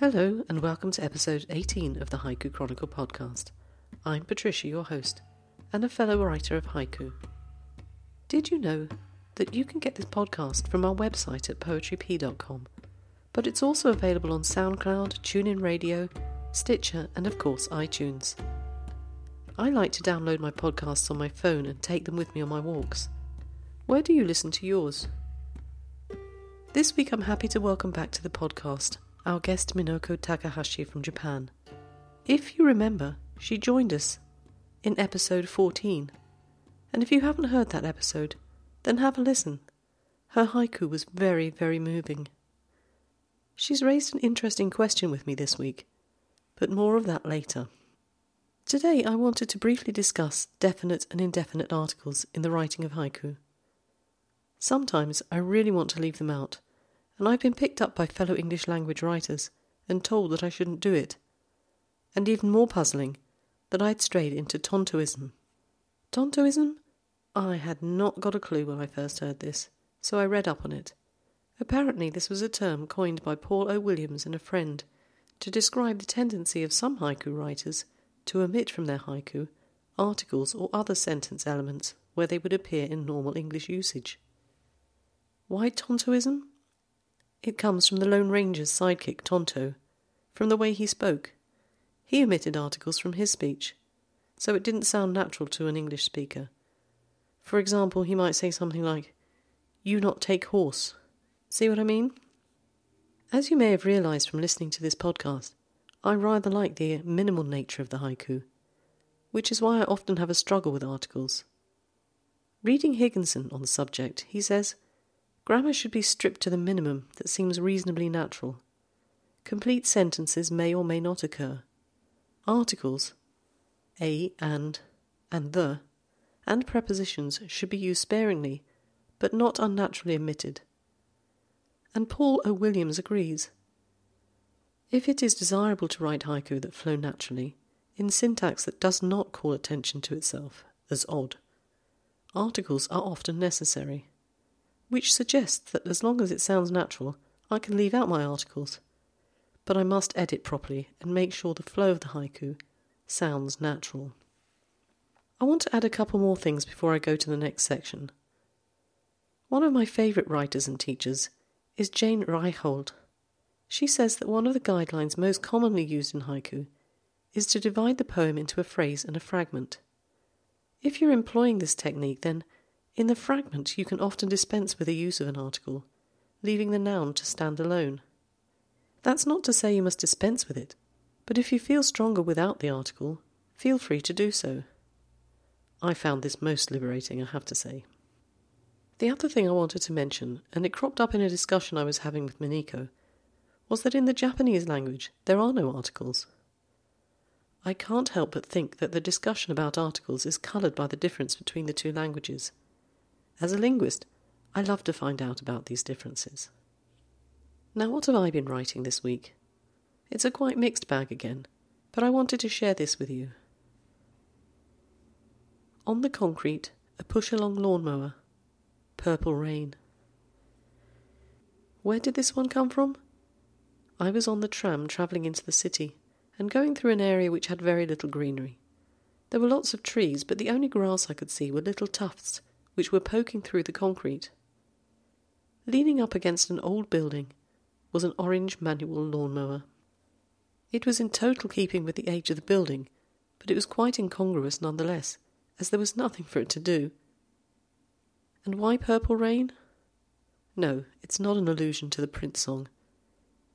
Hello, and welcome to episode 18 of the Haiku Chronicle podcast. I'm Patricia, your host, and a fellow writer of haiku. Did you know that you can get this podcast from our website at poetrypig.com? But it's also available on SoundCloud, TuneIn Radio, Stitcher, and of course iTunes. I like to download my podcasts on my phone and take them with me on my walks. Where do you listen to yours? This week I'm happy to welcome back to the podcast our guest Mineko Takahashi from Japan. If you remember, she joined us in episode 14. And if you haven't heard that episode, then have a listen. Her haiku was very, very moving. She's raised an interesting question with me this week, but more of that later. Today I wanted to briefly discuss definite and indefinite articles in the writing of haiku. Sometimes I really want to leave them out and I've been picked up by fellow English language writers and told that I shouldn't do it. And even more puzzling, that I'd strayed into Tontoism. Tontoism? I had not got a clue when I first heard this, so I read up on it. Apparently, this was a term coined by Paul O. Williams and a friend to describe the tendency of some haiku writers to omit from their haiku articles or other sentence elements where they would appear in normal English usage. Why Tontoism? It comes from the Lone Ranger's sidekick, Tonto, from the way he spoke. He omitted articles from his speech, so it didn't sound natural to an English speaker. For example, he might say something like, You not take horse. See what I mean? As you may have realized from listening to this podcast, I rather like the minimal nature of the haiku, which is why I often have a struggle with articles. Reading Higginson on the subject, he says, Grammar should be stripped to the minimum that seems reasonably natural. Complete sentences may or may not occur. Articles, a and, and the, and prepositions should be used sparingly, but not unnaturally omitted. And Paul O. Williams agrees. If it is desirable to write haiku that flow naturally, in syntax that does not call attention to itself as odd, articles are often necessary which suggests that as long as it sounds natural, I can leave out my articles. But I must edit properly and make sure the flow of the haiku sounds natural. I want to add a couple more things before I go to the next section. One of my favourite writers and teachers is Jane Reichhold. She says that one of the guidelines most commonly used in haiku is to divide the poem into a phrase and a fragment. If you're employing this technique, then in the fragment, you can often dispense with the use of an article, leaving the noun to stand alone. That's not to say you must dispense with it, but if you feel stronger without the article, feel free to do so. I found this most liberating, I have to say. The other thing I wanted to mention, and it cropped up in a discussion I was having with Mineko, was that in the Japanese language there are no articles. I can't help but think that the discussion about articles is coloured by the difference between the two languages. As a linguist, I love to find out about these differences. Now, what have I been writing this week? It's a quite mixed bag again, but I wanted to share this with you. On the concrete, a push along lawnmower, purple rain. Where did this one come from? I was on the tram travelling into the city and going through an area which had very little greenery. There were lots of trees, but the only grass I could see were little tufts which were poking through the concrete. Leaning up against an old building was an orange manual lawnmower. It was in total keeping with the age of the building, but it was quite incongruous nonetheless, as there was nothing for it to do. And why Purple Rain? No, it's not an allusion to the Prince song.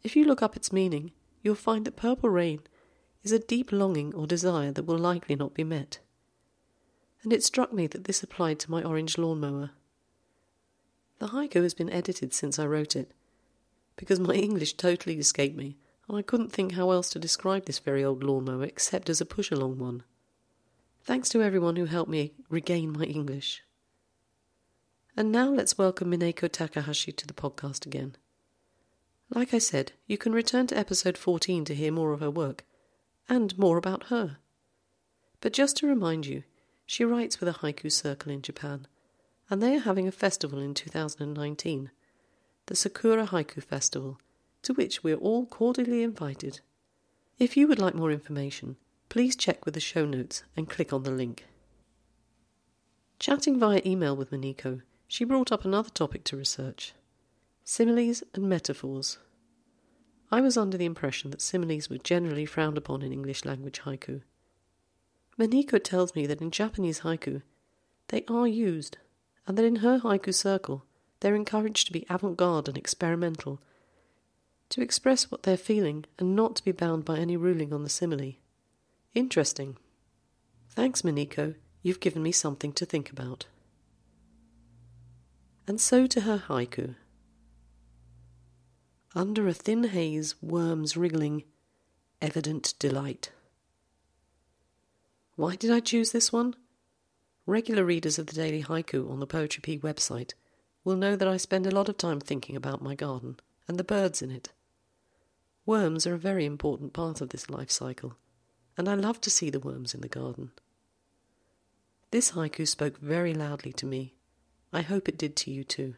If you look up its meaning, you'll find that purple rain is a deep longing or desire that will likely not be met and it struck me that this applied to my orange lawnmower. The haiku has been edited since I wrote it, because my English totally escaped me, and I couldn't think how else to describe this very old lawnmower except as a push along one. Thanks to everyone who helped me regain my English. And now let's welcome Mineko Takahashi to the podcast again. Like I said, you can return to episode 14 to hear more of her work, and more about her. But just to remind you, she writes with a haiku circle in Japan, and they are having a festival in 2019, the Sakura Haiku Festival, to which we are all cordially invited. If you would like more information, please check with the show notes and click on the link. Chatting via email with Maniko, she brought up another topic to research similes and metaphors. I was under the impression that similes were generally frowned upon in English language haiku. Maniko tells me that in Japanese haiku, they are used, and that in her haiku circle, they're encouraged to be avant garde and experimental, to express what they're feeling and not to be bound by any ruling on the simile. Interesting. Thanks, Maniko. You've given me something to think about. And so to her haiku. Under a thin haze, worms wriggling, evident delight. Why did I choose this one? Regular readers of the Daily Haiku on the Poetry Pig website will know that I spend a lot of time thinking about my garden and the birds in it. Worms are a very important part of this life cycle, and I love to see the worms in the garden. This haiku spoke very loudly to me. I hope it did to you too.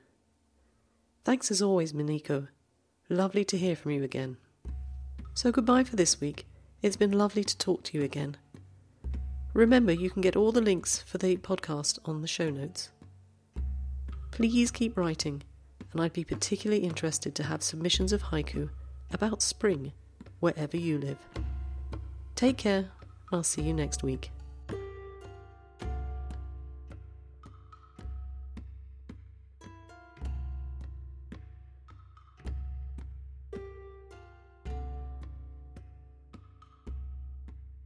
Thanks as always, Mineko. Lovely to hear from you again. So goodbye for this week. It's been lovely to talk to you again. Remember, you can get all the links for the podcast on the show notes. Please keep writing, and I'd be particularly interested to have submissions of haiku about spring wherever you live. Take care, I'll see you next week.